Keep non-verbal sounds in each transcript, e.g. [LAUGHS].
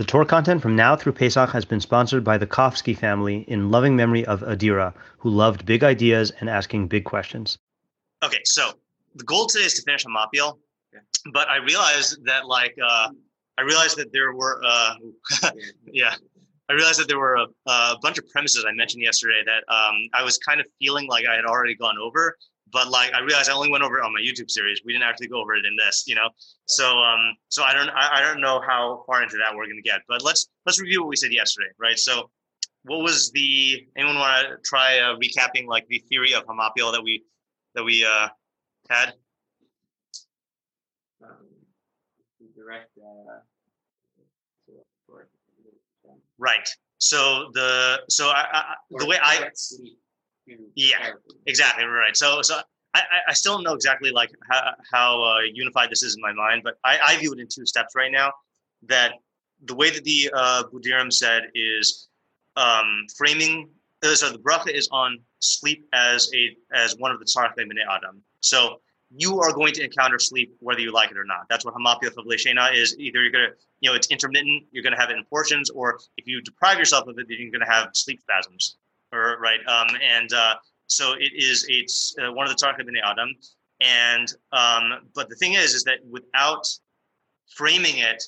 The Torah content from now through Pesach has been sponsored by the Kofsky family in loving memory of Adira, who loved big ideas and asking big questions. Okay, so the goal today is to finish Hamapil, but I realized that like uh, I realized that there were uh, [LAUGHS] yeah, I realized that there were a, a, bunch of premises I mentioned yesterday that um, I was kind of feeling like I had already gone over, but like I realized I only went over it on my YouTube series. We didn't actually go over it in this, you know. So um, so I don't I, I don't know how far into that we're gonna get, but let's let's review what we said yesterday, right? So what was the anyone want to try uh, recapping like the theory of Hamapil that we that we uh, had? Um, direct. Uh, right. So the so I, I the way I yeah exactly right. So so I, I still don't know exactly like how, how uh, unified this is in my mind, but I, I view it in two steps right now. That the way that the uh, Budirim said is um, framing. Uh, so the bracha is on sleep as a as one of the tzarech b'nei adam. So you are going to encounter sleep whether you like it or not. That's what hamapia of leshena is. Either you're gonna, you know, it's intermittent. You're gonna have it in portions, or if you deprive yourself of it, then you're gonna have sleep spasms. Or right, um, and uh, so it is. It's uh, one of the tzarech b'nei adam. And um, but the thing is, is that without framing it,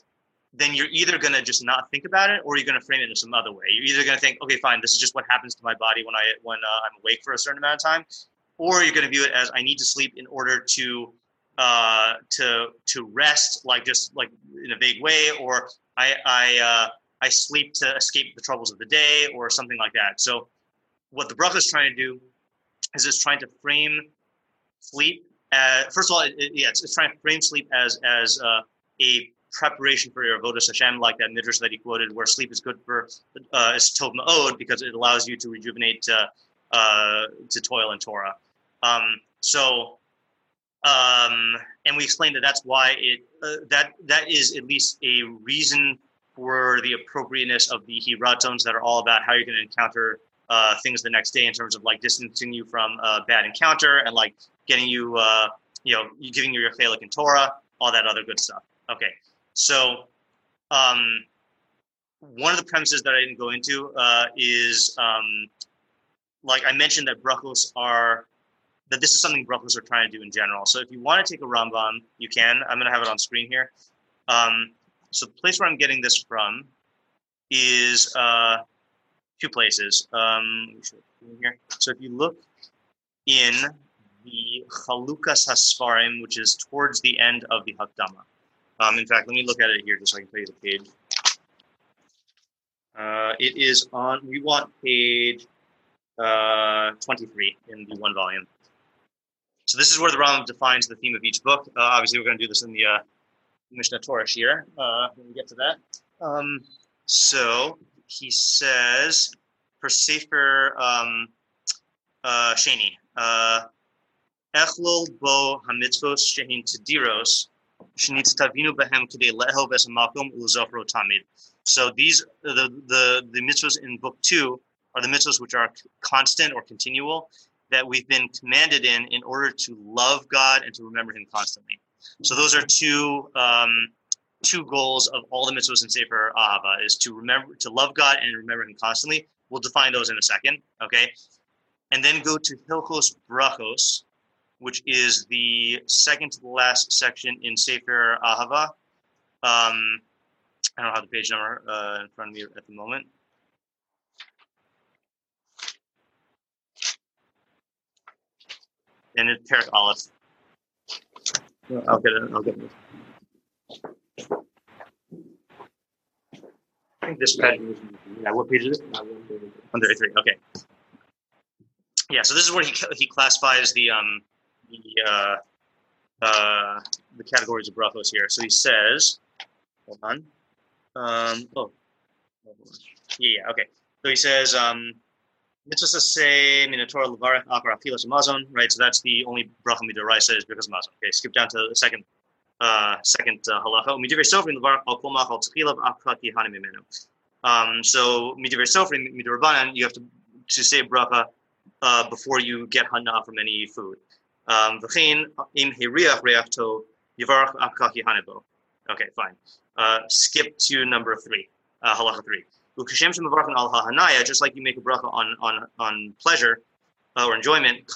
then you're either going to just not think about it, or you're going to frame it in some other way. You're either going to think, okay, fine, this is just what happens to my body when I when uh, I'm awake for a certain amount of time, or you're going to view it as I need to sleep in order to uh, to to rest, like just like in a vague way, or I I uh, I sleep to escape the troubles of the day, or something like that. So, what the bracha is trying to do is it's trying to frame sleep. As, first of all, it, it, yeah, it's, it's, trying to frame sleep as as uh, a preparation for your avodas Hashem, like that midrash that he quoted, where sleep is good for uh, is tov ma'od because it allows you to rejuvenate uh, uh, to toil in Torah. Um, so, um, and we explained that that's why it uh, that that is at least a reason for the appropriateness of the hiratons that are all about how you're going to encounter uh, things the next day in terms of like distancing you from a bad encounter and like getting you, uh, you know, giving you your chalik and Torah, all that other good stuff. Okay, so um, one of the premises that I didn't go into uh, is um, like I mentioned that brachos are that this is something brachos are trying to do in general. So if you want to take a Rambam, you can. I'm going to have it on screen here. Um, so the place where I'm getting this from is uh, two places. Um. So if you look in the Chalukas Hasfarim, which is towards the end of the Hakdama. Um, in fact, let me look at it here just so I can tell you the page. Uh, it is on, we want page uh, 23 in the one volume. So this is where the Rambam defines the theme of each book. Uh, obviously, we're going to do this in the uh, Mishnah Torah here uh, when we get to that. Um, so he says for Sefer um, uh, Sheni, uh, Echlol bo hamitzvos shehin tediros shenitztavinu behem k'dei lehel v'esamakom ulzofro tamid. So these the the the mitzvahs in book two are the mitzvahs which are constant or continual that we've been commanded in in order to love God and to remember Him constantly. So those are two um, two goals of all the mitzvahs in Sefer Ahava is to remember to love God and remember Him constantly. We'll define those in a second, okay? And then go to Hilchos Brachos, which is the second to the last section in Sefer Ahava. Um, I don't have the page number uh, in front of me at the moment. and it's Perek Aleph. I'll get it. I'll get it. I think this page. Yeah, what page is it? One thirty-three. Okay. Yeah, so this is where he he classifies the um the uh, uh the categories of brachos here. So he says, hold on. Um. Oh. Yeah. Yeah. Okay. So he says um mitzvah say minatora levarech akar afilas mazon, right? So that's the only bracha midoraisa is because of mazon. Okay, skip down to the second uh, second uh, halacha. Midivrei. Um, so you have to to say bracha uh, before you get hana from any food. Um. Okay, fine. Uh, skip to number three. uh, halacha three. Just like you make a bracha on on on pleasure uh, or enjoyment.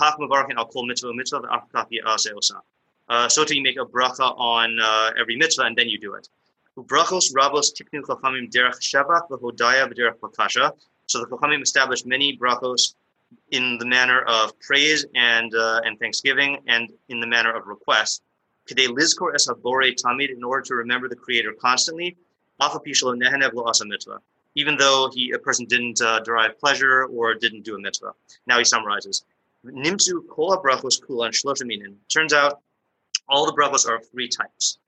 Uh, so you make a bracha on uh, every mitzvah and then you do it. Brachos rabos derech. So the chachamim established many brachos in the manner of praise and uh, and thanksgiving and in the manner of request. Lizkor es in order to remember the Creator constantly. Even though he a person didn't uh, derive pleasure or didn't do a mitzvah. Now he summarizes. Turns out all the brachos are of three types.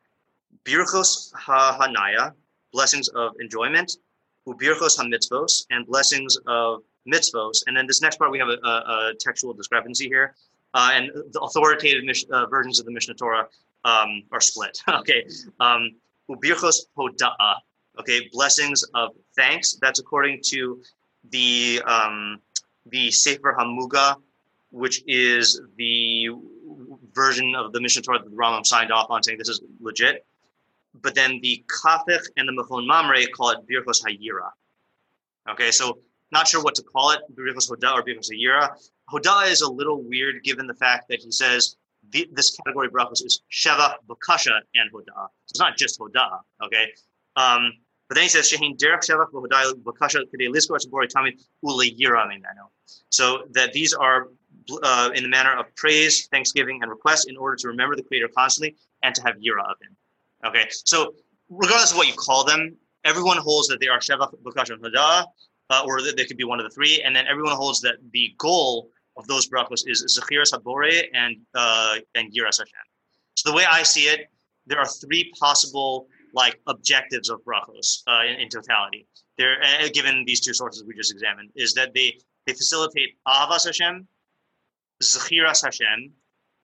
Birchos ha-hanaya, blessings of enjoyment, ubirchos ha-mitzvos, and blessings of mitzvos. And then this next part, we have a, a, textual discrepancy here. Uh, and the authoritative uh, versions of the Mishnah Torah um, are split. [LAUGHS] okay. Um, ubirchos Okay, blessings of thanks. That's according to the um, the Sefer Hamuga, which is the version of the Mishnah Torah that the Rambam signed off on, saying this is legit. But then the Kafich and the Mechon Mamre call it Birchos Hayira. Okay, so not sure what to call it, Birchos Hoda or Birchos Hayira. Hoda is a little weird given the fact that he says the, this category of brachos is Sheva, Bakasha, and Hoda. So it's not just Hoda. Okay. Um, but then he says, Shehin derech shevach v'hodai v'kasha k'dei lisko etzabori tamid u'leyira mimeno. So that these are uh, in the manner of praise, thanksgiving, and request in order to remember the Creator constantly and to have yira of Him. Okay, so regardless of what you call them, everyone holds that they are shevach, v'kasha, and hodah, uh, or that they could be one of the three, and then everyone holds that the goal of those brachos is zechiras habore and uh, and yiras Hashem. So the way I see it, there are three possible like objectives of brachos uh, in, in, totality. They're uh, given these two sources we just examined is that they they facilitate ahavas Hashem, zechiras Hashem,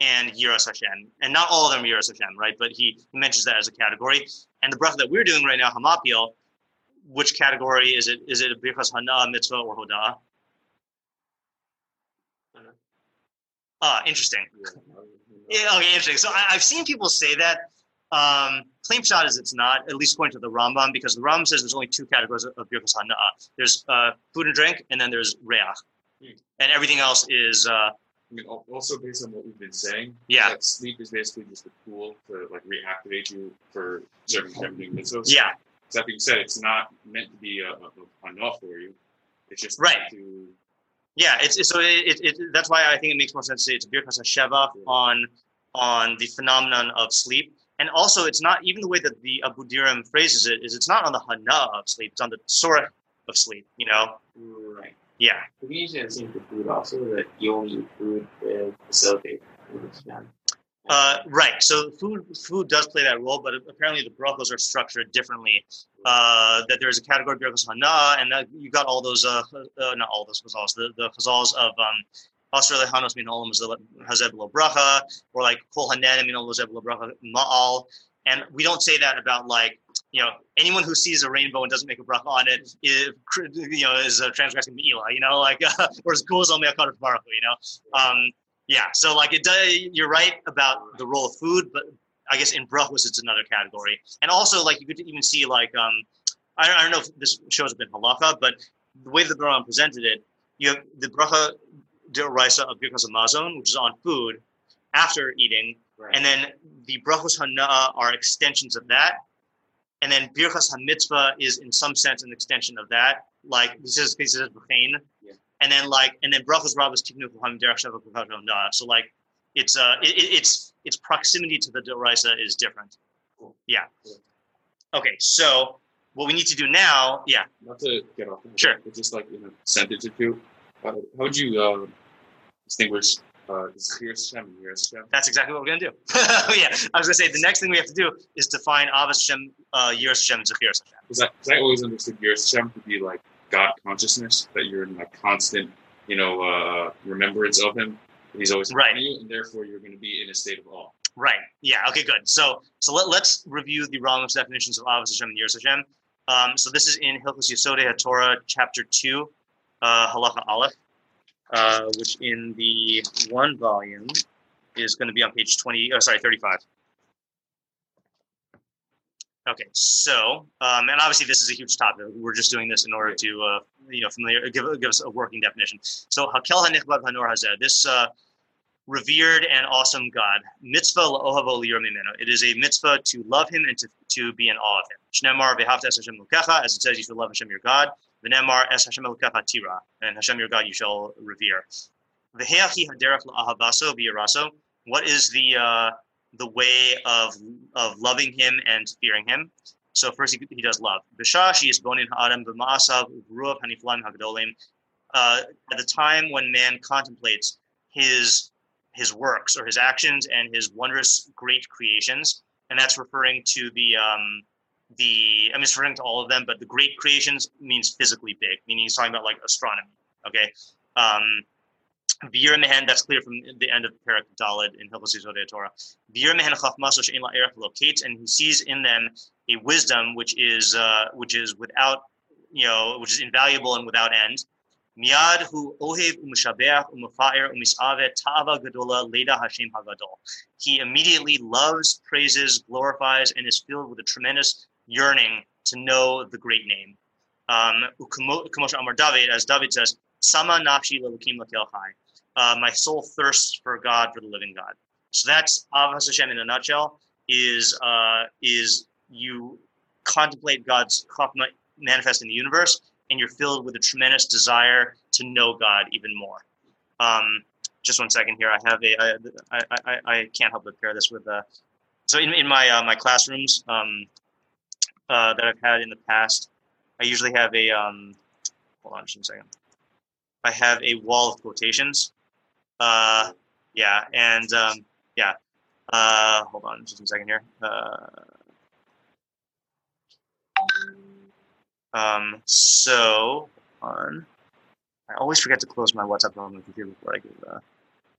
and yiras Hashem, and not all of them are yiras Hashem, right? But he, he mentions that as a category. And the bracha that we're doing right now, Hamapil, which category is it? Is it a birchas hana, mitzvah, or hodah? Ah, interesting. Yeah, okay, interesting. So I, have seen people say that, um, claim shot is it's not, at least according to the Rambam, because the Rambam says there's only two categories of, of birkas hana'ah. There's uh, food and drink, and then there's reach. Hmm. And everything else is. Uh, I mean, also based on what we've been saying, yeah, sleep is basically just a tool to like reactivate you for certain tempting mitzvahs. Yeah. That being said, it's not meant to be a, a, enough for you. It's just right. to. Yeah, it's, it's so it, it, it, that's why I think it makes more sense to say it's a birkas sheva yeah. on on the phenomenon of sleep and also, it's not even the way that the Abu Diram phrases it is it's not on the hana of sleep, it's on the surah of sleep, you know? Right. Yeah. We usually have seen for food also that you only eat food to facilitate uh, right. So food food does play that role, but apparently the brachos are structured differently. Uh, that there's a category of brachos hana, and that you got all those uh, uh not all those chazals, the the chazals of um, Asr lehanos min olam hazeb lo bracha, or like kol hanen min olam bracha ma'al. And we don't say that about like you know anyone who sees a rainbow and doesn't make a bracha on it is you know is uh, transgressing mi'ila. You know like uh, [LAUGHS] or goes on me'akar. You know. Um, yeah, so like it does. You're right about the role of food, but I guess in brachos it's another category. And also, like you could even see like um, I don't, I don't know if this shows up in halacha, but the way the Quran presented it, you have the bracha deraisa of birkas hamazon, which is on food after eating, right. and then the brachos hana are extensions of that, and then birkas hamitzvah is in some sense an extension of that. Like this is this is yeah. and then like and then brachos rabbis tiknu kuhamim derech So like it's uh it, it's its proximity to the deraisa is different. Cool. Yeah. Cool. Okay, so what we need to do now, yeah. Not to get off. Sure. Just like in a sentence or two, how, how would you uh, distinguish uh, Hashem and Hashem? That's exactly what we're going to do. [LAUGHS] yeah, I was going to say the next thing we have to do is define Avos Shem, uh, Yiras Shem, and Shem. Because I, I, always understood Yiras Shem to be like God consciousness, that you're in like constant, you know, uh, remembrance of Him. He's always right. you, and therefore you're going to be in a state of awe. Right. Yeah. Okay. Good. So so let, us review the Rambam's definitions of Ahavas Hashem and Yiras Hashem. Um, so this is in Hilchos Yesodei Torah, chapter two, uh, Halacha Aleph. Uh, which in the one volume is going to be on page 20, oh, sorry, 35. Okay, so um, and obviously this is a huge topic. We're just doing this in order to uh, you know familiar give, give us a working definition. So hakel hanichbad hanor hazeh. This uh, revered and awesome God. Mitzvah la'ohavo liyomimeno. It is a mitzvah to love Him and to, to be in awe of Him. Shnemar v'havta Hashem as it says, you should love Hashem your God. V'nemar es Hashem tira, and Hashem your God you shall revere. V'heachi haderech la'ahavaso v'yiraso. What is the uh, the way of of loving him and fearing him. So first he, he does love. Bishashi is bonin ha'adam b'ma'asav ruav haniflam hagdolim. Uh, at the time when man contemplates his his works or his actions and his wondrous great creations, and that's referring to the um, the I mean it's referring to all of them, but the great creations means physically big, meaning he's talking about like astronomy. Okay. Um, Vir mehen, that's clear from the end of Parak Dalid in Hilchos Yesodei Torah. Vir mehen chachmaso she'en la'erech locates, and he sees in them a wisdom which is uh, which is without you know which is invaluable and without end. Miad hu ohev u'mishabeach u'mafa'er u'misave ta'ava gadola leda Hashem hagadol. He immediately loves, praises, glorifies, and is filled with a tremendous yearning to know the great name. Um, Amar David, as David says, Sama nafshi lelukim uh, my soul thirsts for God, for the living God. So that's Ahavas Hashem in a nutshell. Is uh, is you contemplate God's chachma manifest in the universe, and you're filled with a tremendous desire to know God even more. Um, just one second here. I have a. I, I, I, I can't help but pair this with. Uh, so in, in my uh, my classrooms um, uh, that I've had in the past, I usually have a. Um, hold on just a second. I have a wall of quotations uh, yeah, and um, yeah. Uh, hold on just a second here. Uh, um, so on. I always forget to close my WhatsApp on the computer before I get uh,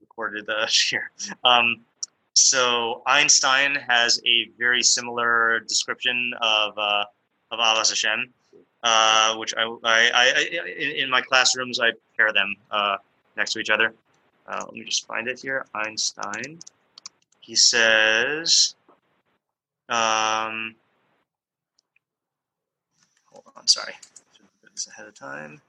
recorded [LAUGHS] the share. Um, so Einstein has a very similar description of uh, of Ahavas Hashem, uh, which I, I, I in, in, my classrooms I pair them uh, next to each other. Uh, let me just find it here. Einstein. He says, um, hold on, sorry. This ahead of time.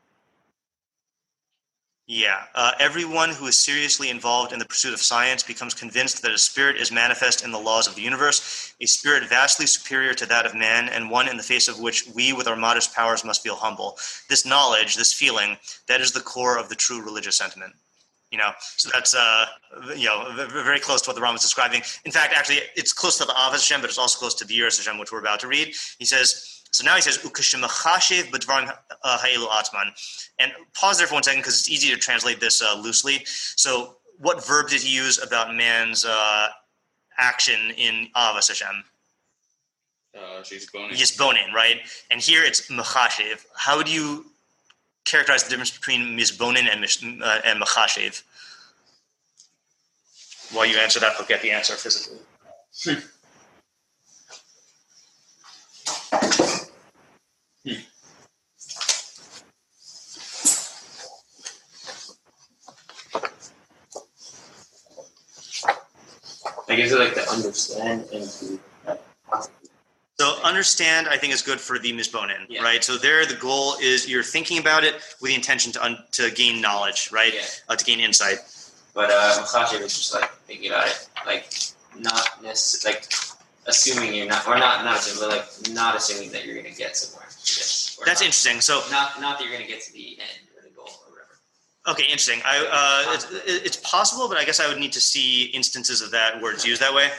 Yeah, uh, everyone who is seriously involved in the pursuit of science becomes convinced that a spirit is manifest in the laws of the universe, a spirit vastly superior to that of man, and one in the face of which we, with our modest powers, must feel humble. This knowledge, this feeling, that is the core of the true religious sentiment. You know, so that's uh, you know very close to what the Ram is describing. In fact, actually, it's close to the Ahavas Hashem, but it's also close to the Yiras Hashem, which we're about to read. He says, so now he says, "Ukashimachashev b'dvarim uh, ha'ilu atman," and pause there for one second because it's easy to translate this uh, loosely. So, what verb did he use about man's uh, action in Ahavas Hashem? Uh, she's boning. Yes, boning, right? And here it's machashev. How do you characterize the difference between misbonin and uh, and machashev? While you answer that, I'll get the answer physically. I guess I like to understand and to so understand, I think, is good for the misbonin, yeah. right? So there, the goal is you're thinking about it with the intention to un- to gain knowledge, right? Yeah. Uh, to gain insight. But uh, Machashi was just like thinking about it, like not necessarily, like assuming you're not, or not, not assuming, but like not assuming that you're going to get somewhere. Yes. That's not, interesting. So not not that you're going to get to the end or the goal or whatever. Okay, interesting. I uh, it's, it's possible, but I guess I would need to see instances of that where it's used that way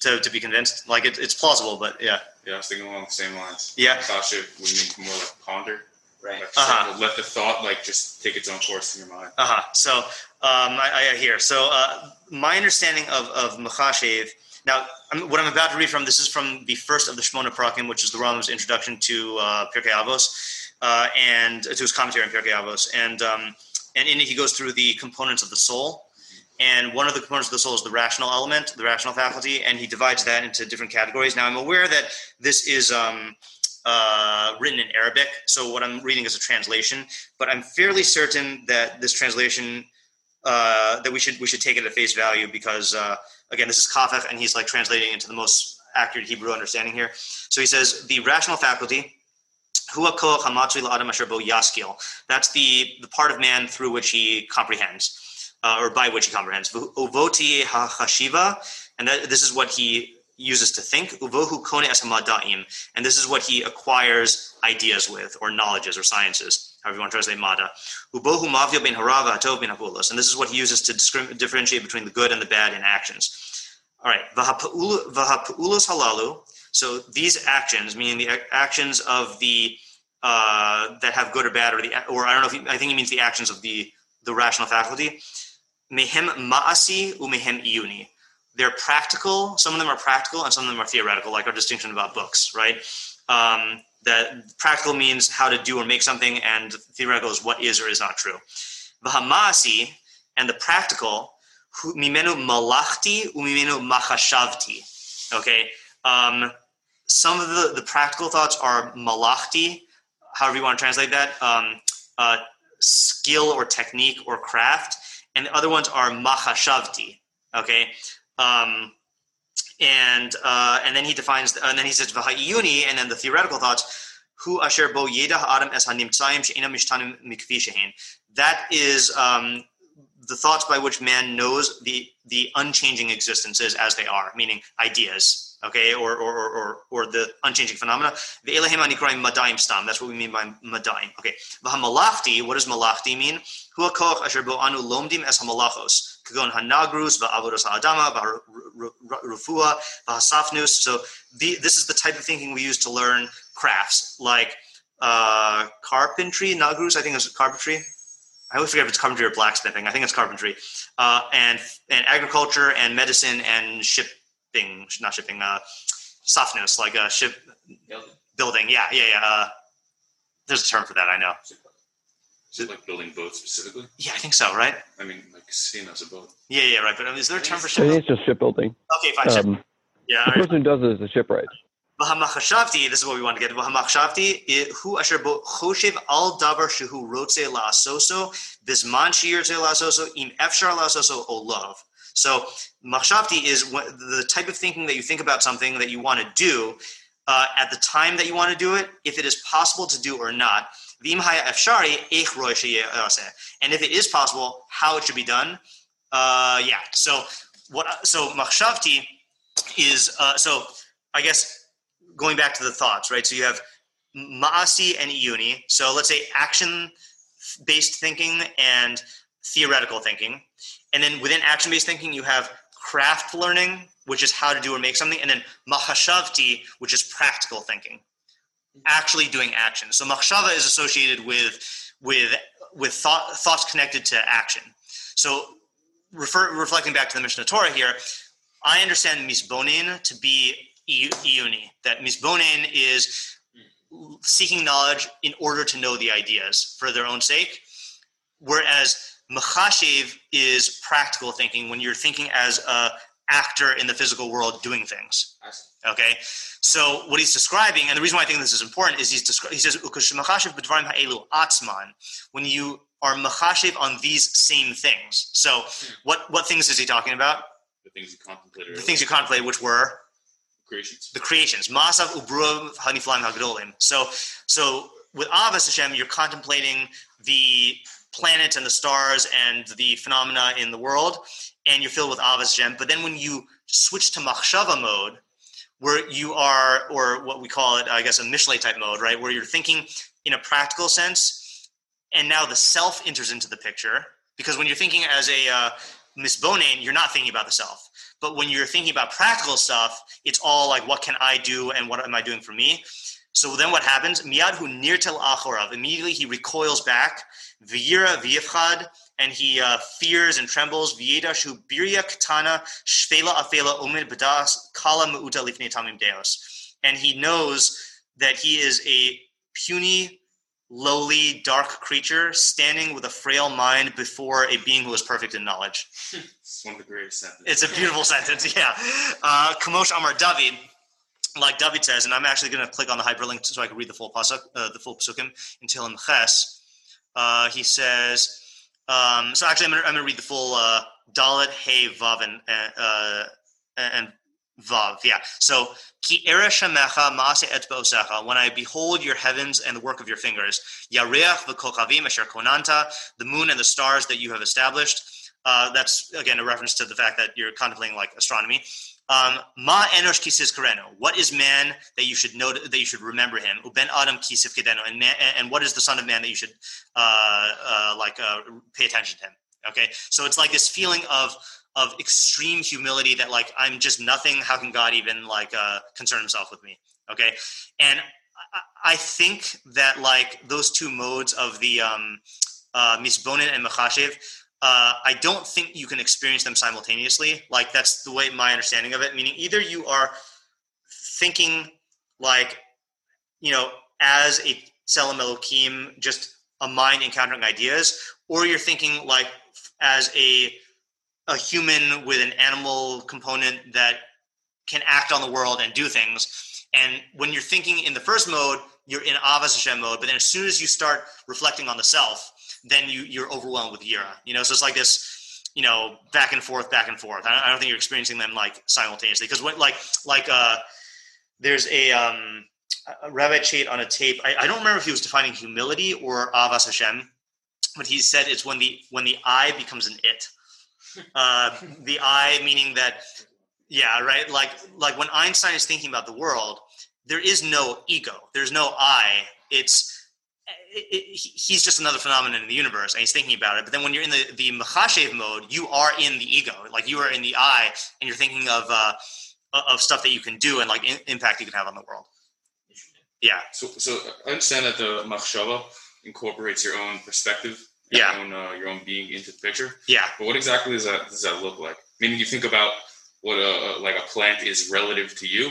to, to be convinced. Like it, it's plausible, but yeah. Yeah, I was thinking along the same lines. Yeah. Sasha would mean more like ponder. Right. Like uh-huh. Let the thought like just take its own course in your mind. Uh huh. So um, I, I hear. So uh, my understanding of of Machashev. Now, I'm, what I'm about to read from this is from the first of the Shmona Prakim, which is the Rambam's introduction to uh, Pirkei Avos, uh, and to his commentary on Pirkei Avos, and um, and in it he goes through the components of the soul and one of the components of the soul is the rational element, the rational faculty, and he divides that into different categories. Now, I'm aware that this is um, uh, written in Arabic, so what I'm reading is a translation, but I'm fairly certain that this translation uh, that we should we should take it at face value because uh, again, this is Kafich, and he's like translating into the most accurate Hebrew understanding here. So he says the rational faculty. That's the, the part of man through which he comprehends, uh, or by which he comprehends. And that, this is what he uses to think. Uvohu kone madaim, and this is what he acquires ideas with, or knowledges, or sciences, however you want to translate mada. Ubohu harava and this is what he uses to differentiate between the good and the bad in actions. All right, v'hapa'ulos halalu. So these actions, meaning the actions of the uh, that have good or bad, or the or I don't know if he, I think he means the actions of the the rational faculty. Mehem ma'asi umehem iuni they're practical. Some of them are practical, and some of them are theoretical, like our distinction about books, right? Um, that practical means how to do or make something, and theoretical is what is or is not true. Vahamasi and the practical, mimenu malachti umimenu machashavti. Okay, um, some of the, the practical thoughts are malachti, however you want to translate that, um, uh, skill or technique or craft, and the other ones are machashavti. Okay, um, and uh, and then he defines, and then he says v'ha'iyuni, and then the theoretical thoughts. Hu asher bo yeda ha'adam es ha'nimtzayim. That is um, the thoughts by which man knows the the unchanging existences as they are, meaning ideas, okay, or or or or, the unchanging phenomena. The Elahim anikraim madaim stam. That's what we mean by madaim. Okay. V'hamalachti. What does malachti mean? Hu koch asher bo anu lomdim es hamalachos. Kagon hanagrus va'avodos ha'adama va'rufua v'hasafnus. So the, this is the type of thinking we use to learn crafts like uh, carpentry. Nagrus, I think it's carpentry. I always forget if it's carpentry or blacksmithing. I think it's carpentry, uh, and and agriculture and medicine and ship shipping, not shipping, uh, softness, like a ship building. building. Yeah, yeah, yeah. Uh, there's a term for that. I know. Is it like building boats specifically? Yeah, I think so. Right. I mean, like seeing as a boat. Yeah, yeah, right. But um, is there a term for shipbuilding? it's just shipbuilding. Okay, fine. Um, yeah. The right. person who does it is a shipwright. V'hamachshavti, this is what we want to get. V'hamachshavti, hu asher bo choshev al davar shehu rotze la'asoso, bisman shiyirtze la'asoso, im efshar la'asoso olav. So machshavti is the type of thinking that you think about something that you want to do uh, at the time that you want to do it, if it is possible to do or not. And if it is possible, how it should be done. Uh, yeah. So what? So machshavti is uh, so. I guess going back to the thoughts, right? So you have maasi and iuni. So let's say action-based thinking and theoretical thinking. And then within action based thinking, you have craft learning, which is how to do or make something, and then mahashavti, which is practical thinking, mm-hmm. actually doing action. So machshava is associated with with with thought, thoughts connected to action. So refer, reflecting back to the Mishnah Torah here, I understand misbonin to be iuni. That misbonin is seeking knowledge in order to know the ideas for their own sake, whereas Machashev is practical thinking when you're thinking as a actor in the physical world doing things. Okay, so what he's describing, and the reason why I think this is important is he's descri- he says atzman. When you are machashev on these same things. So hmm. what what things is he talking about? The things you contemplated. The things you contemplated, which were creations. The creations. Masav ubruv haniflam hagdolim. So so with Ahavas Hashem, you're contemplating the planets and the stars and the phenomena in the world, and you're filled with Ahavas Hashem. But then when you switch to Machshava mode, where you are, or what we call it, I guess, a Mishle type mode, right, where you're thinking in a practical sense, and now the self enters into the picture. Because when you're thinking as a uh, misbonin, you're not thinking about the self. But when you're thinking about practical stuff, it's all like, what can I do and what am I doing for me? So then what happens? Miyadhu nirtel achorav. Immediately he recoils back. V'yira v'yifchad. And he uh, fears and trembles. V'yedashu birya katana shvela afela umid b'das kala mu'uta lifnei tamim deos. And he knows that he is a puny, lowly, dark creature standing with a frail mind before a being who is perfect in knowledge. [LAUGHS] it's one of the greatest sentences. It's a beautiful sentence, yeah. Uh, Kamosh Amar David like David says, and I'm actually going to click on the hyperlink so I can read the full pasuk, uh, the full pasukim in Tehillim Ches. Uh, he says, um, so actually, I'm going to read the full uh, Dalet Hey Vav and uh, and Vav, yeah. So ki era maase et when I behold your heavens and the work of your fingers, yareach v'kochavim asher konanta, the moon and the stars that you have established. Uh, that's again a reference to the fact that you're contemplating like astronomy. Um, Ma enosh kisis kareno. What is man that you should know that you should remember him? Uben adam kisif kedeno. And man, and what is the son of man that you should uh, uh, like uh, pay attention to him? Okay, so it's like this feeling of of extreme humility that like I'm just nothing. How can God even like uh, concern Himself with me? Okay, and I, think that like those two modes of the um, uh, misbonin and machashev, uh, I don't think you can experience them simultaneously. Like that's the way my understanding of it. Meaning either you are thinking like you know as a Tselem Elohim, just a mind encountering ideas, or you're thinking like as a a human with an animal component that can act on the world and do things. And when you're thinking in the first mode, you're in Ahavas Hashem mode. But then as soon as you start reflecting on the self, then you you're overwhelmed with Yira. You know, so it's like this, you know, back and forth, back and forth. I don't, think you're experiencing them like simultaneously because what like like uh, there's a um, a Rabbi Chait on a tape. I, I don't remember if he was defining humility or Ahavas Hashem, but he said it's when the when the I becomes an it. Uh, [LAUGHS] the I meaning that, yeah, right. Like like when Einstein is thinking about the world, there is no ego. There's no I. It's it, he's just another phenomenon in the universe, and he's thinking about it. But then when you're in the the machashev mode, you are in the ego. Like you are in the I, and you're thinking of uh, of stuff that you can do and like in, impact you can have on the world. Yeah. So so I understand that the machshava incorporates your own perspective yeah. your own uh, your own being into the picture. Yeah. But what exactly does that does that look like? Meaning, you think about what a like a plant is relative to you.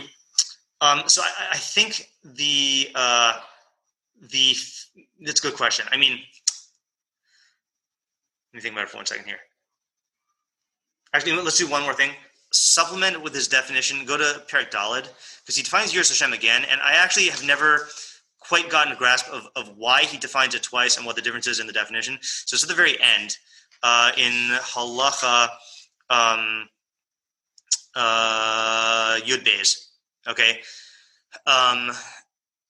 Um, so I, I think the uh, the that's a good question. I mean, let me think about it for one second here. Actually, let's do one more thing. Supplement with his definition. Go to Perik Dalid because he defines Yiras Hashem again, and I actually have never quite gotten a grasp of, of why he defines it twice and what the difference is in the definition. So it's at the very end uh, in halacha um, uh, yud beis. Okay. Um,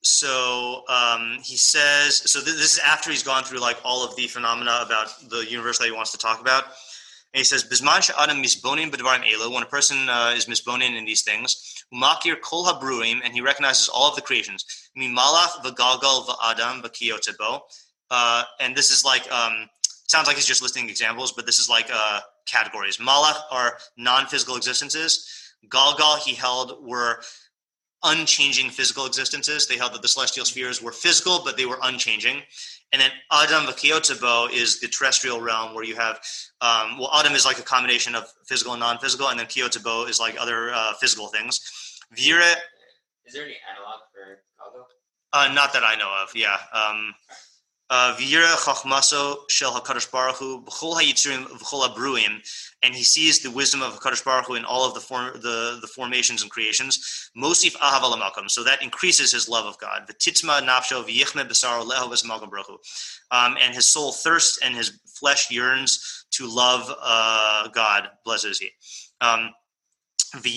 so um, he says so th- this is after he's gone through like all of the phenomena about the universe that he wants to talk about and he says bisman adam misbonin b'dvarim elo when a person uh, is misbonin in these things Umakir kol habruim, and he recognizes all of the creations. Mimalach v'galgal v'adam v'kiyotebo. Uh, and this is like, um, sounds like he's just listing examples, but this is like uh, categories. Malach are non-physical existences. Galgal, he held, were unchanging physical existences. They held that the celestial spheres were physical, but they were unchanging. And then Adam Vakiotabo is the terrestrial realm where you have, um, well, Adam is like a combination of physical and non-physical, and then Kyotabo is like other uh, physical things. Vira. Is there any analog for Chicago? Uh, not that I know of. Yeah. Um, and he sees the wisdom of hakadosh baruch hu in all of the form the, the formations and creations. Mosif ahav alamalkam, so that increases his love of God. V'titzma nafsho v'yichme b'saro leho v'samalkam baruch um, and his soul thirsts and his flesh yearns to love uh, God. Blessed is he. Um. And he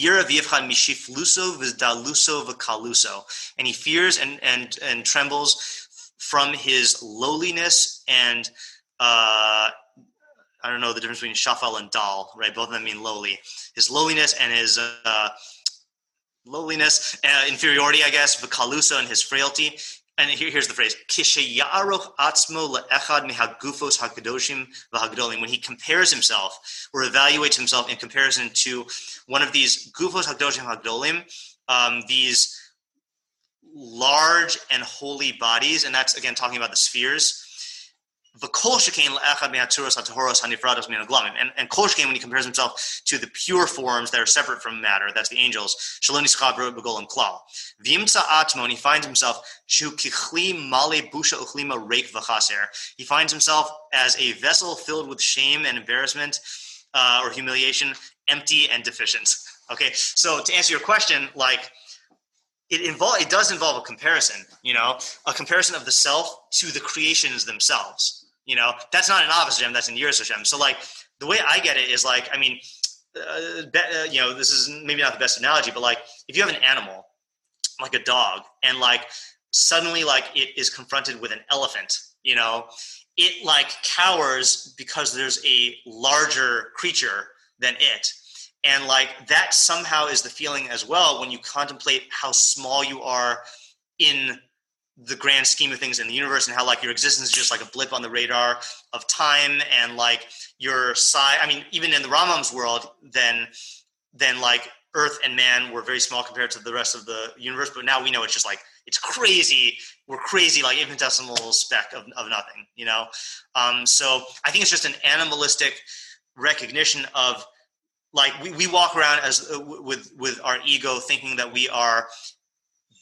fears and, and, and trembles from his lowliness and, uh, I don't know the difference between shafal and dal, right? Both of them mean lowly. His lowliness and his uh, lowliness, uh, inferiority, I guess, v'kaluso and his frailty and here, here's the phrase atzmo le'echad mihagufos hakadoshim v'hagdolim. When he compares himself or evaluates himself in comparison to one of these gufos hakadoshim hagdolim, um, these large and holy bodies, and that's again talking about the spheres and, and kol when he compares himself to the pure forms that are separate from matter, that's the angels, shaloni schabro begol and klal. V'imtza atmo, and he finds himself male busha uchlima reik v'chaser. He finds himself as a vessel filled with shame and embarrassment uh, or humiliation, empty and deficient. Okay, so to answer your question, like it involve it does involve a comparison, you know, a comparison of the self to the creations themselves. You know, that's not an Ahavas Hashem that's in Yiras Hashem So like the way I get it is like, I mean, uh, be- uh, you know, this is maybe not the best analogy, but like if you have an animal, like a dog, and like suddenly like it is confronted with an elephant, you know, it like cowers because there's a larger creature than it. And like that somehow is the feeling as well when you contemplate how small you are in the grand scheme of things in the universe and how like your existence is just like a blip on the radar of time and like your size i mean even in the Rambam's world then then like earth and man were very small compared to the rest of the universe but now we know it's just like it's crazy. We're crazy like infinitesimal speck of, of nothing you know? Um, so i think it's just an animalistic recognition of like we, we walk around as uh, with with our ego thinking that we are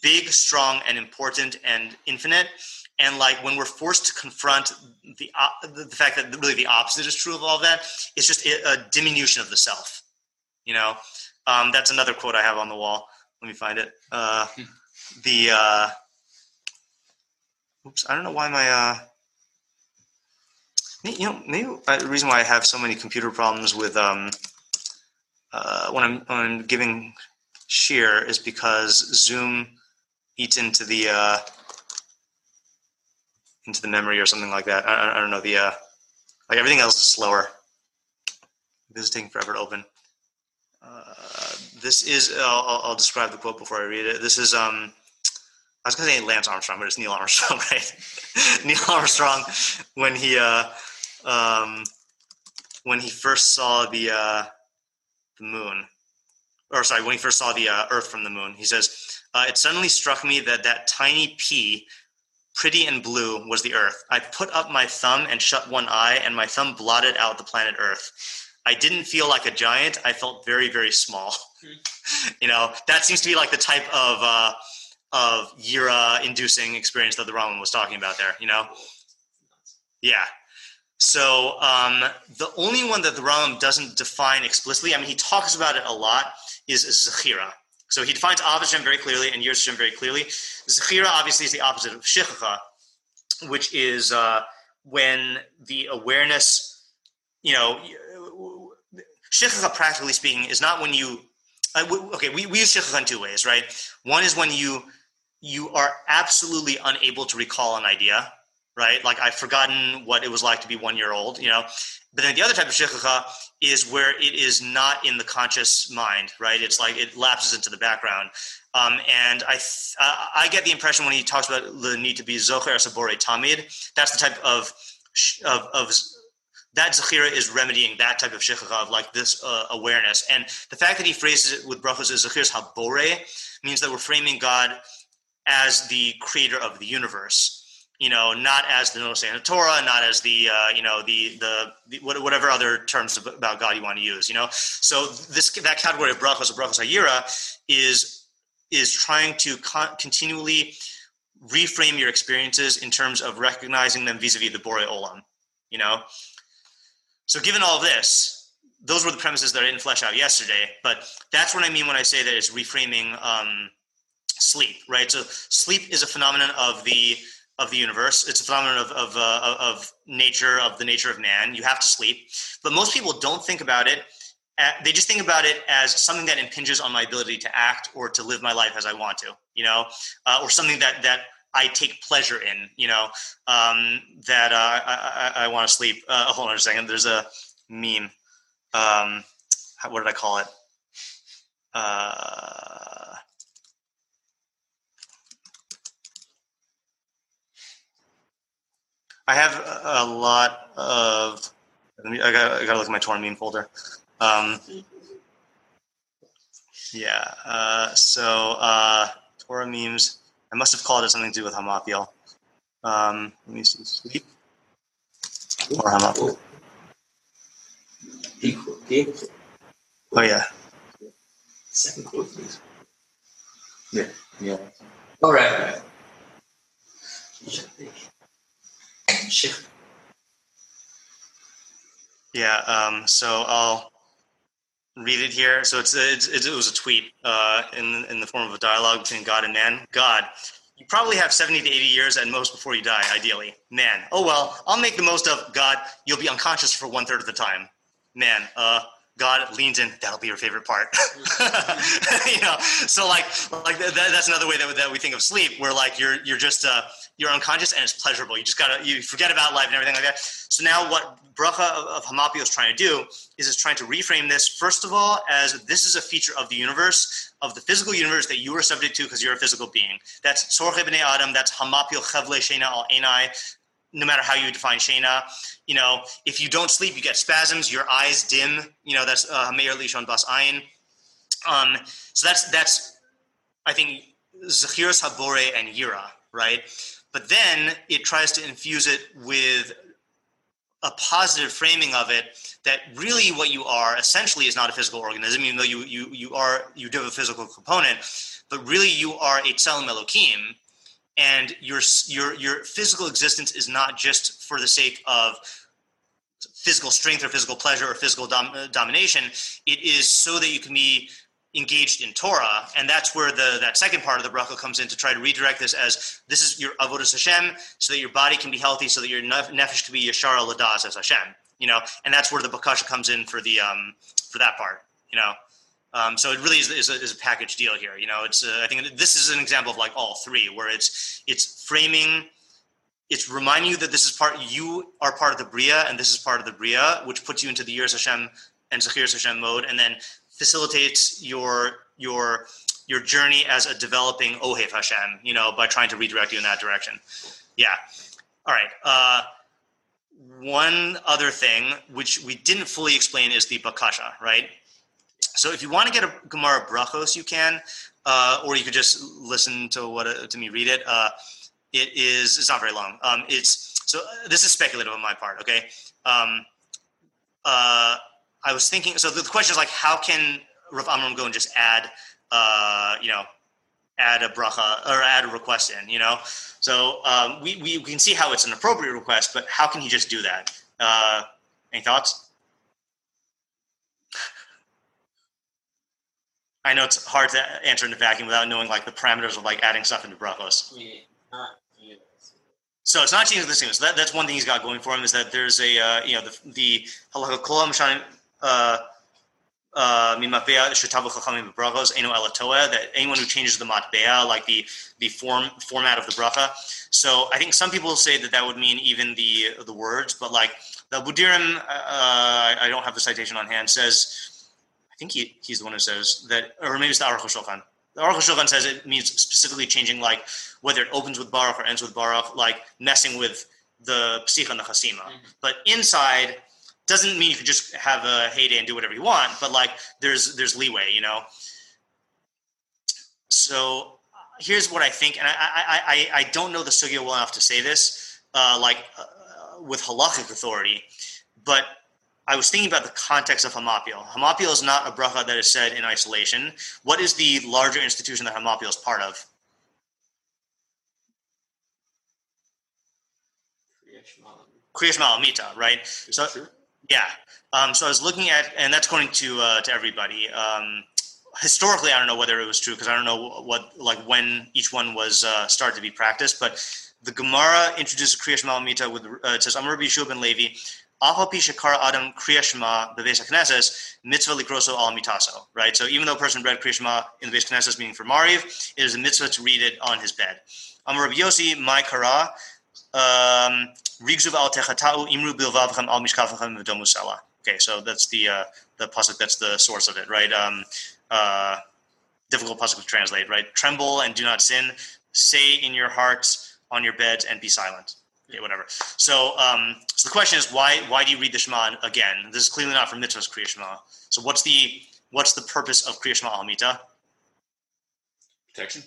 big, strong, and important and infinite. And like when we're forced to confront the the fact that really the opposite is true of all that, it's just a diminution of the self. You know, um, that's another quote I have on the wall. Let me find it. Uh, the uh, oops, I don't know why my uh, you know maybe uh, the reason why I have so many computer problems with um, uh, when I'm when I'm giving shiur is because Zoom eats into the uh, into the memory or something like that. I, I don't know. The uh, like everything else is slower. This is taking forever to open. Uh, this is. I'll, I'll, describe the quote before I read it. This is. Um, I was to say Lance Armstrong, but it's Neil Armstrong, [LAUGHS] right? Neil Armstrong, when he uh, um, when he first saw the uh, the moon, or sorry, when he first saw the uh, Earth from the moon, he says, uh, it suddenly struck me that that tiny pea, pretty and blue, was the Earth. I put up my thumb and shut one eye, and my thumb blotted out the planet Earth. I didn't feel like a giant. I felt very, very small. [LAUGHS] you know, that seems to be like the type of uh, of Yira inducing experience that the Rambam was talking about there. You know, yeah. So um, the only one that the Rambam doesn't define explicitly, I mean, he talks about it a lot, is Zechira. So he defines Av Hashem very clearly and Yiras Hashem very clearly. Zechira obviously is the opposite of Shechacha, which is uh, when the awareness, you know, Shechacha, practically speaking, is not when you. Uh, okay, we, we use Shechacha in two ways, right? One is when you you are absolutely unable to recall an idea, right? Like I've forgotten what it was like to be one year old, you know. But then the other type of shechacha is where it is not in the conscious mind, right? It's like it lapses into the background. Um, and I, th- I get the impression when he talks about the need to be zocher sabore tamid, that's the type of, of, of that zechira is remedying that type of shechacha of like this uh, awareness. And the fact that he phrases it with brachos as zechir habore means that we're framing God as the creator of the universe you know, not as the Notice Torah, not as the, uh, you know, the, the, the, whatever other terms about God you want to use, you know. So this that category of brachos or brachos hayira is is trying to con- continually reframe your experiences in terms of recognizing them vis-a-vis the Bore Olam, you know. So given all this, those were the premises that I didn't flesh out yesterday, but that's what I mean when I say that it's reframing um, sleep, right? So sleep is a phenomenon of the of the universe. It's a phenomenon of of, uh, of nature, of the nature of man. You have to sleep, but most people don't think about it. At, they just think about it as something that impinges on my ability to act or to live my life as I want to, you know, uh, or something that that I take pleasure in, you know, um, that uh, I, I, I want to sleep. Uh, hold on a second. There's a meme. Um, what did I call it? Uh, I have a lot of. I got. I got to look at my Torah meme folder. Um, yeah. Uh, so uh, Torah memes. I must have called it something to do with Hamapil. Um, let me see. Sleep or Hamapil. Oh yeah. Second quote, please. Yeah. Yeah. All right. All right. Yeah. Um, so I'll read it here. So it's, it's it was a tweet uh, in in the form of a dialogue between God and man. God, you probably have seventy to eighty years at most before you die. Ideally, man. Oh well, I'll make the most of God. You'll be unconscious for one third of the time. Man, uh, God leans in. That'll be your favorite part. [LAUGHS] you know, so like like that, that's another way that, that we think of sleep, where like you're you're just uh, you're unconscious and it's pleasurable. You just gotta you forget about life and everything like that. So now what bracha of, of Hamapil is trying to do is it's trying to reframe this first of all as this is a feature of the universe of the physical universe that you are subject to because you're a physical being. That's Sorche B'nei Adam. That's Hamapil Chevle Shena Al Enai no matter how you define Shana. You know, if you don't sleep, you get spasms, your eyes dim. You know, that's uh, Meir Lishon Bas. Um, so that's that's I think Zachiras Habore and Yira, right? But then it tries to infuse it with a positive framing of it that really what you are essentially is not a physical organism, even though you you you are you do have a physical component, but really you are a tselem Elohim, and your your your physical existence is not just for the sake of physical strength or physical pleasure or physical dom- domination. It is so that you can be engaged in Torah, and that's where the that second part of the bracha comes in to try to redirect this as this is your avodas Hashem, so that your body can be healthy, so that your nefesh can be yashar ladas as Hashem. You know, and that's where the bakasha comes in for the um for that part. You know. Um, so it really is, is, a, is, a, package deal here. You know, it's uh, I think this is an example of like all three, where it's it's framing, it's reminding you that this is part you are part of the bria, and this is part of the bria, which puts you into the Yiras Hashem and Zachiras Hashem mode, and then facilitates your your your journey as a developing Ohev Hashem. You know, by trying to redirect you in that direction. Yeah. All right. Uh, one other thing which we didn't fully explain is the bakasha, right? So if you want to get a Gemara Brachos, you can, uh, or you could just listen to what uh, to me read it. Uh, it is it's not very long. Um, it's so uh, this is speculative on my part. Okay. Um, uh, I was thinking. So the, the, question is like, how can Rav Amram go and just add, uh, you know, add a bracha or add a request in? You know. So um, we, we, we can see how it's an appropriate request, but how can he just do that? any thoughts? I know it's hard to answer in a vacuum without knowing like the parameters of like adding stuff into brachos. So it's not changing the thing. So that, that's one thing he's got going for him is that there's a uh, you know the the halakha kol mishanim uh, uh, that anyone who changes the matbea, like the the form format of the bracha. So I think some people say that that would mean even the the words, but like the Budirim, uh, I don't have the citation on hand, says I think he, he's the one who says that, or maybe it's the Aruch HaShulchan. The Aruch HaShulchan says it means specifically changing like whether it opens with Baruch or ends with Baruch, like messing with the Psich and the Chasima. Mm-hmm. But inside doesn't mean you can just have a heyday and do whatever you want, but like there's there's leeway, you know. So here's what I think, and I I, I, I don't know the sugya well enough to say this, uh, like uh, with halachic authority, but I was thinking about the context of Hamapil. Hamapil is not a bracha that is said in isolation. What is the larger institution that Hamapil is part of? Kriyash Malamita, right? So, yeah. Um, so I was looking at, and that's according to uh, to everybody. Um, historically, I don't know whether it was true because I don't know what like when each one was uh, started to be practiced. But the Gemara introduced Kriyash Malamita with uh, it says Amar Yehoshua ben Levi shakara adam kriyashma beves knesses mitzvah likroso al mitaso. Right. So even though a person read kriyashma in the beis meaning for mariv, it is a mitzvah to read it on his bed. Amar Rabbi Yossi, my kara. Um, Rigzuv al techatau imru bilvavchem al mishkafachem v'domusela. Okay, so that's the uh, the pasuk. That's the source of it, right? Um, uh, difficult pasuk to translate, right? Tremble and do not sin. Say in your hearts on your beds and be silent yeah, whatever. So, um, so the question is, why why do you read the Shema again? This is clearly not from mitzvahs Kriya Shema. So, what's the what's the purpose of Kriya Shema Almita? Protection.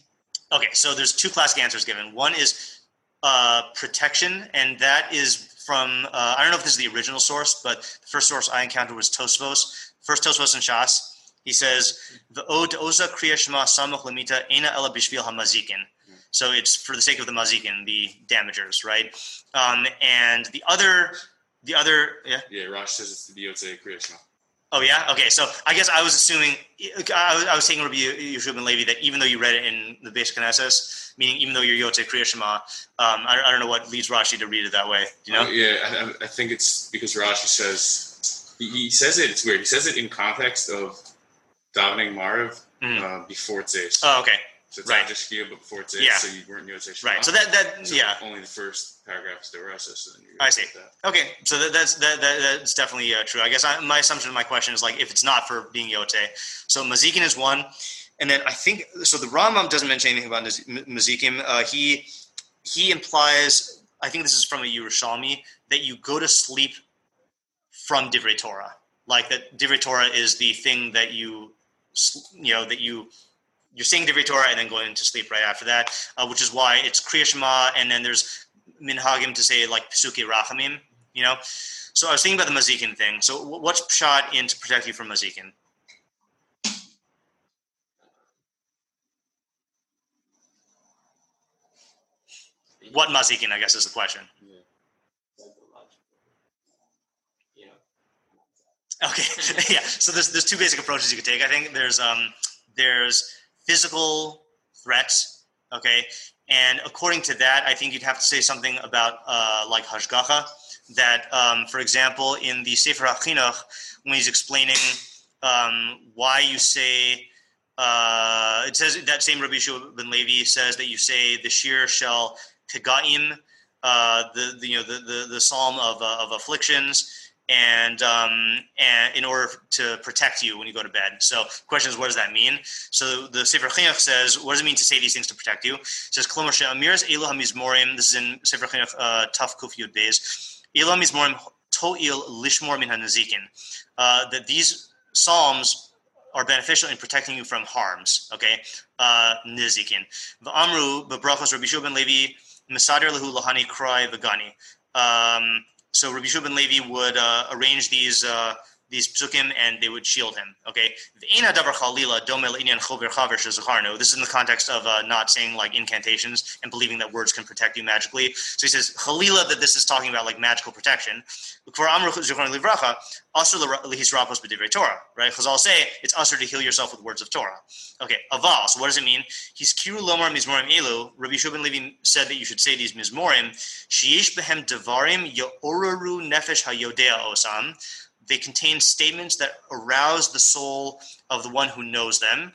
Okay, so there's two classic answers given. One is uh, protection, and that is from uh, I don't know if this is the original source, but the first source I encountered was Tosfos, first Tosfos in Shas. He says, "The ode oza kriya shema samach lamita ena ela bishvil hamazikin." So it's for the sake of the mazikin, the damagers, right? Um, and the other, the other, yeah. Yeah, Rosh says it's the Yotze Kriyashma. Oh yeah. Okay. So I guess I was assuming I was, I was taking Rabbi Yehoshua ben Levi that even though you read it in the basic Knesset, meaning even though you're Yotze Kriya um, I, I, don't know what leads Rashi to read it that way. You know? Uh, yeah, I, I, think it's because Rashi says He, he says it. It's weird. He says it in context of davening Mariv Mhm. uh, before Tzeis. Oh, okay. So it's right. after Shkia, but before Tzeis. Yeah. So you weren't Yotzei Right. So that that So yeah. Only the first paragraph is the Rasa. So then I see. that. Okay, so that, that's that, that that's definitely uh, true. I guess I, my assumption, my question is like if it's not for being yote, so mazikin is one, and then I think so. The Rambam doesn't mention anything about Naz- M- mazikim. Uh, he he implies, I think this is from a Yerushalmi, that you go to sleep from divrei Torah, like that divrei Torah is the thing that you you know that you you're saying divrei Torah and then going to sleep right after that, uh, which is why it's Kriya Shema, and then there's minhagim to say like Pesuki Rachamim, you know. So I was thinking about the Mazikin thing. So what's shot in to protect you from Mazikin? What Mazikin, I guess, is the question. You know, Okay, [LAUGHS] yeah. So there's there's two basic approaches you could take. I think there's um there's physical threats. Okay, and according to that, I think you'd have to say something about uh, like hashgacha. That, um, for example, in the Sefer HaChinuch, when he's explaining um, why you say uh, it says that same Rabbi Yehoshua ben Levi says that you say the shir shall tegaim, uh, the, the you know the the, the psalm of uh, of afflictions, and um, and in order to protect you when you go to bed. So, the question is, what does that mean? So, the Sefer Chinuch says, what does it mean to say these things to protect you? It says, "Klomer she'amiras elu hamizmorim." This is in Sefer Chinuch, uh, Taf Kuf Yud Beis. Elu hamizmorim to'il lishmor min hanazikin. Uh, That these psalms are beneficial in protecting you from harms. Okay, uh, nizikin. V'amru bebrachos Rabbi ben Levi misader lehu lahani krai v'gani. So Rabbi Shua ben Levi would uh, arrange these uh, these psukim and they would shield him. Okay. This is in the context of uh, not saying like incantations and believing that words can protect you magically. So he says chalila that this is talking about like magical protection. Right? Chazal say it's usher to heal yourself with words of Torah. Okay, aval. So what does it mean? He's kiru lomar mizmorim elu. Rabbi Shua ben Levi said that you should say these mizmorim. Sheish behem devarim yoraru nefesh hayodea osam. They contain statements that arouse the soul of the one who knows them.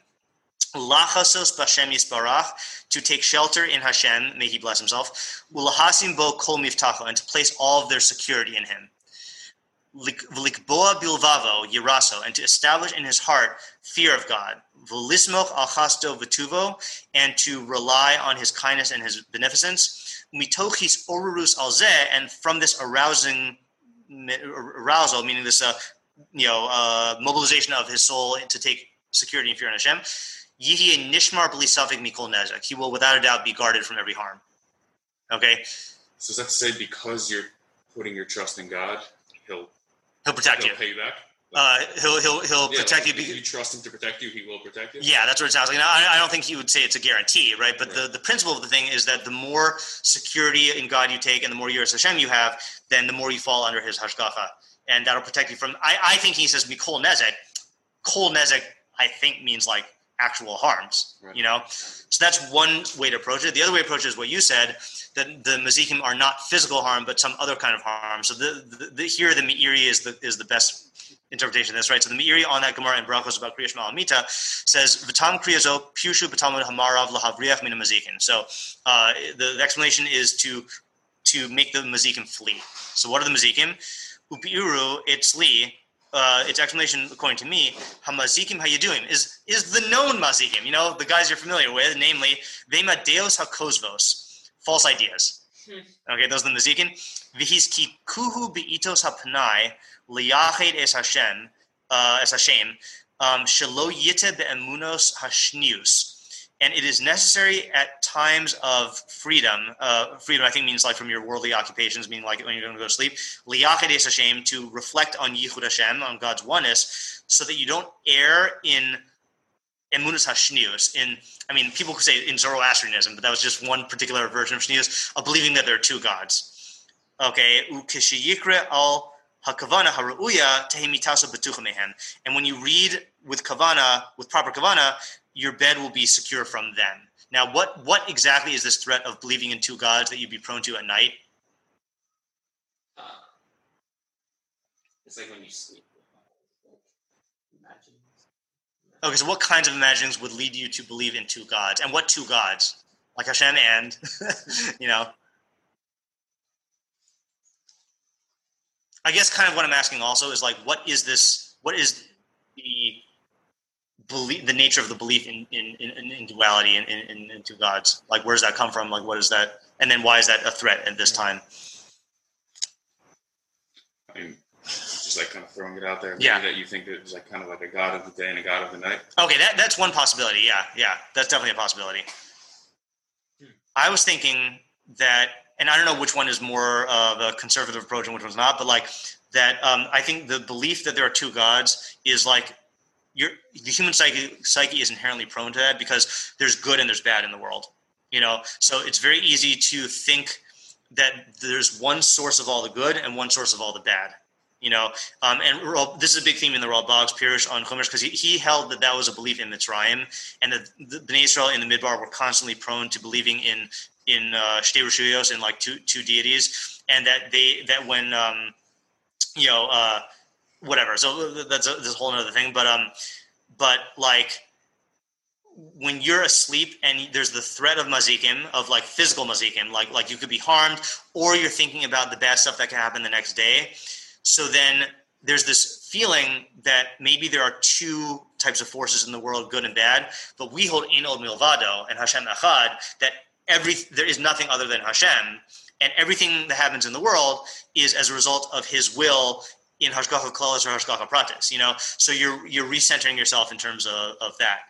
Lachasos b'Hashem yisbarach, to take shelter in Hashem, may He bless Himself. Ulahasim bo kol miftacho, and to place all of their security in Him. V'likboa bilvavo yiraso, and to establish in his heart fear of God. V'lismoch al chasto v'tuvo, and to rely on His kindness and His beneficence. Mitochis orurus alzeh, and from this arousing arousal, meaning this, uh, you know, uh, mobilization of his soul to take security and fear in Hashem. Yihi nishmar b'lisafik mikol nezek. He will, without a doubt, be guarded from every harm. Okay, So is that to say because you're putting your trust in God, He'll he'll protect He'll you. pay you back? Uh, he'll he'll he'll Yeah, protect like, you. If you trust Him to protect you, He will protect you. yeah, that's what it sounds like. Now, I, I don't think he would say it's a guarantee, right? But the, Right. the principle of the thing is that the more security in God you take, and the more Yiras Hashem you have, then the more you fall under His hashgacha, and that'll protect you from. I, I think he says mikol nezek. Kol nezek, I think means like actual harms. Right. You know, so that's one way to approach it. The other way to approach it is what you said that the mazikim are not physical harm, but some other kind of harm. So the, the, the here the meiri is the is the best interpretation of this, right? So the meiri on that Gemara in Brachos about Kriyash Malamita says v'tam kriyazo pushu b'talmud hamarav lahavriach min mazikin. So uh, the, the explanation is to to make the Mazikin flee. So what are the Mazikin? Upiuru it's li. Uh, its explanation, according to me, hamazikim hayuduim is is the known mazikim. You know, the guys you're familiar with, namely vema deos hakozvos, false ideas. Okay, those are the mazikin. Vihis ki kuhu beitos hapanai liyached es Hashem uh, es Hashem um, shelo yite beemunos hashnius. And it is necessary at times of freedom. Uh, freedom, I think, means like from your worldly occupations, meaning like when you're going to go to sleep. Liyached es Hashem to reflect on Yichud Hashem, on God's oneness, so that you don't err in emunas hashnius. In, I mean, people could say in Zoroastrianism, but that was just one particular version of shnius of believing that there are two gods. Okay, ukishiyikre al hakavana haruya tehimitasa b'tucha. And when you read with kavana, with proper kavana, your bed will be secure from them. Now, what what exactly is this threat of believing in two gods that you'd be prone to at night? Uh, it's like when you sleep. Imagine. Okay, so what kinds of imaginings would lead you to believe in two gods, and what two gods? Like Hashem and, [LAUGHS] you know. I guess kind of what I'm asking also is like, what is this? What is the belief, the nature of the belief in in, in, in duality and in, in, in, two gods? Like, where does that come from? Like, what is that? And then why is that a threat at this time? I mean, just like kind of throwing it out there. Yeah. That you think it's like kind of like a god of the day and a god of the night. Okay, that, that's one possibility. Yeah, yeah, that's definitely a possibility. Hmm. I was thinking that, and I don't know which one is more of a conservative approach and which one's not, but like that, um, I think the belief that there are two gods is like your the human psyche psyche is inherently prone to that because there's good and there's bad in the world. You know, so it's very easy to think that there's one source of all the good and one source of all the bad. You know, um, and this is a big theme in the Ralbag's Pirush on Chumash because he, he held that that was a belief in Mitzrayim, and that the Bnei Israel in the Midbar were constantly prone to believing in in uh, Shtei in like two two deities, and that they that when um, you know uh, whatever. So that's a, whole other thing, but um, but like when you're asleep and there's the threat of mazikim, of like physical mazikim, like like you could be harmed, or you're thinking about the bad stuff that can happen the next day. So then there's this feeling that maybe there are two types of forces in the world, good and bad. But we hold in od milvado and Hashem echad that every there is nothing other than Hashem, and everything that happens in the world is as a result of His will in hashgacha klalis or hashgacha pratis. You know, so you're you're recentering yourself in terms of, of that.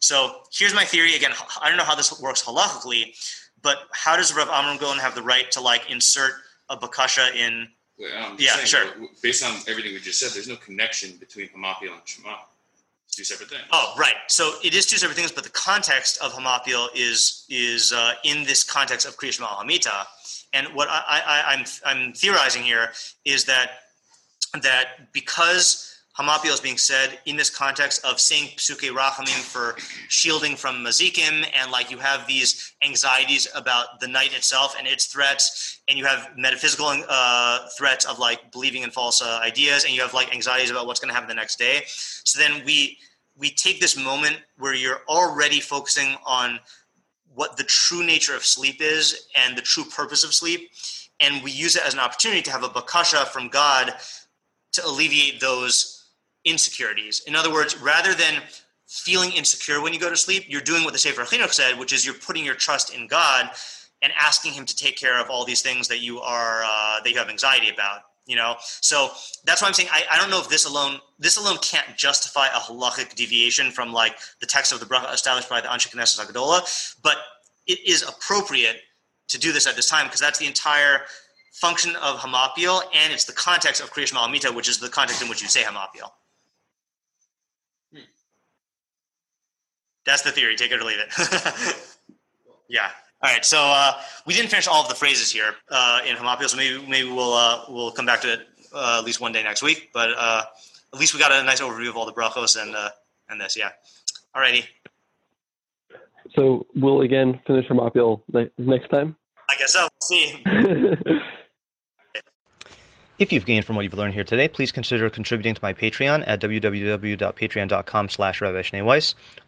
So here's my theory. Again, I don't know how this works halachically, but how does Rav Amram Gaon have the right to like insert a bakasha in? Yeah, saying, sure. Based on everything we just said, there's no connection between Hamapil and Shema. Two separate things. Oh, right. So it is two separate things, but the context of Hamapil is is uh, in this context of Kriya Shema Hamita. And what I, I, I'm I'm theorizing here is that that because Hamapil is being said in this context of saying Psuke Rachamim for shielding from Mazikim, and like you have these anxieties about the night itself and its threats, and you have metaphysical uh, threats of like believing in false uh, ideas, and you have like anxieties about what's going to happen the next day. So then we we take this moment where you're already focusing on what the true nature of sleep is and the true purpose of sleep, and we use it as an opportunity to have a bakasha from God to alleviate those insecurities. In other words, rather than feeling insecure when you go to sleep, you're doing what the Sefer Chinuch said, which is you're putting your trust in God and asking Him to take care of all these things that you are uh, that you have anxiety about. You know, so that's why I'm saying I, I don't know if this alone this alone can't justify a halachic deviation from like the text of the bracha established by the Anshe Knesset Hagdola, but it is appropriate to do this at this time because that's the entire function of Hamapil and it's the context of Kriyash Malamita, which is the context in which you say Hamapil. That's the theory. Take it or leave it. [LAUGHS] yeah. All right. So uh, we didn't finish all of the phrases here uh, in Hamapil, so maybe maybe we'll uh, we'll come back to it uh, at least one day next week. But uh, at least we got a nice overview of all the brachos and uh, and this. Yeah. All righty. So we'll again finish Hamapil next time. I guess so. We'll see. [LAUGHS] If you've gained from what you've learned here today, please consider contributing to my Patreon at www.patreon.com slash Rabbi Schneeweiss.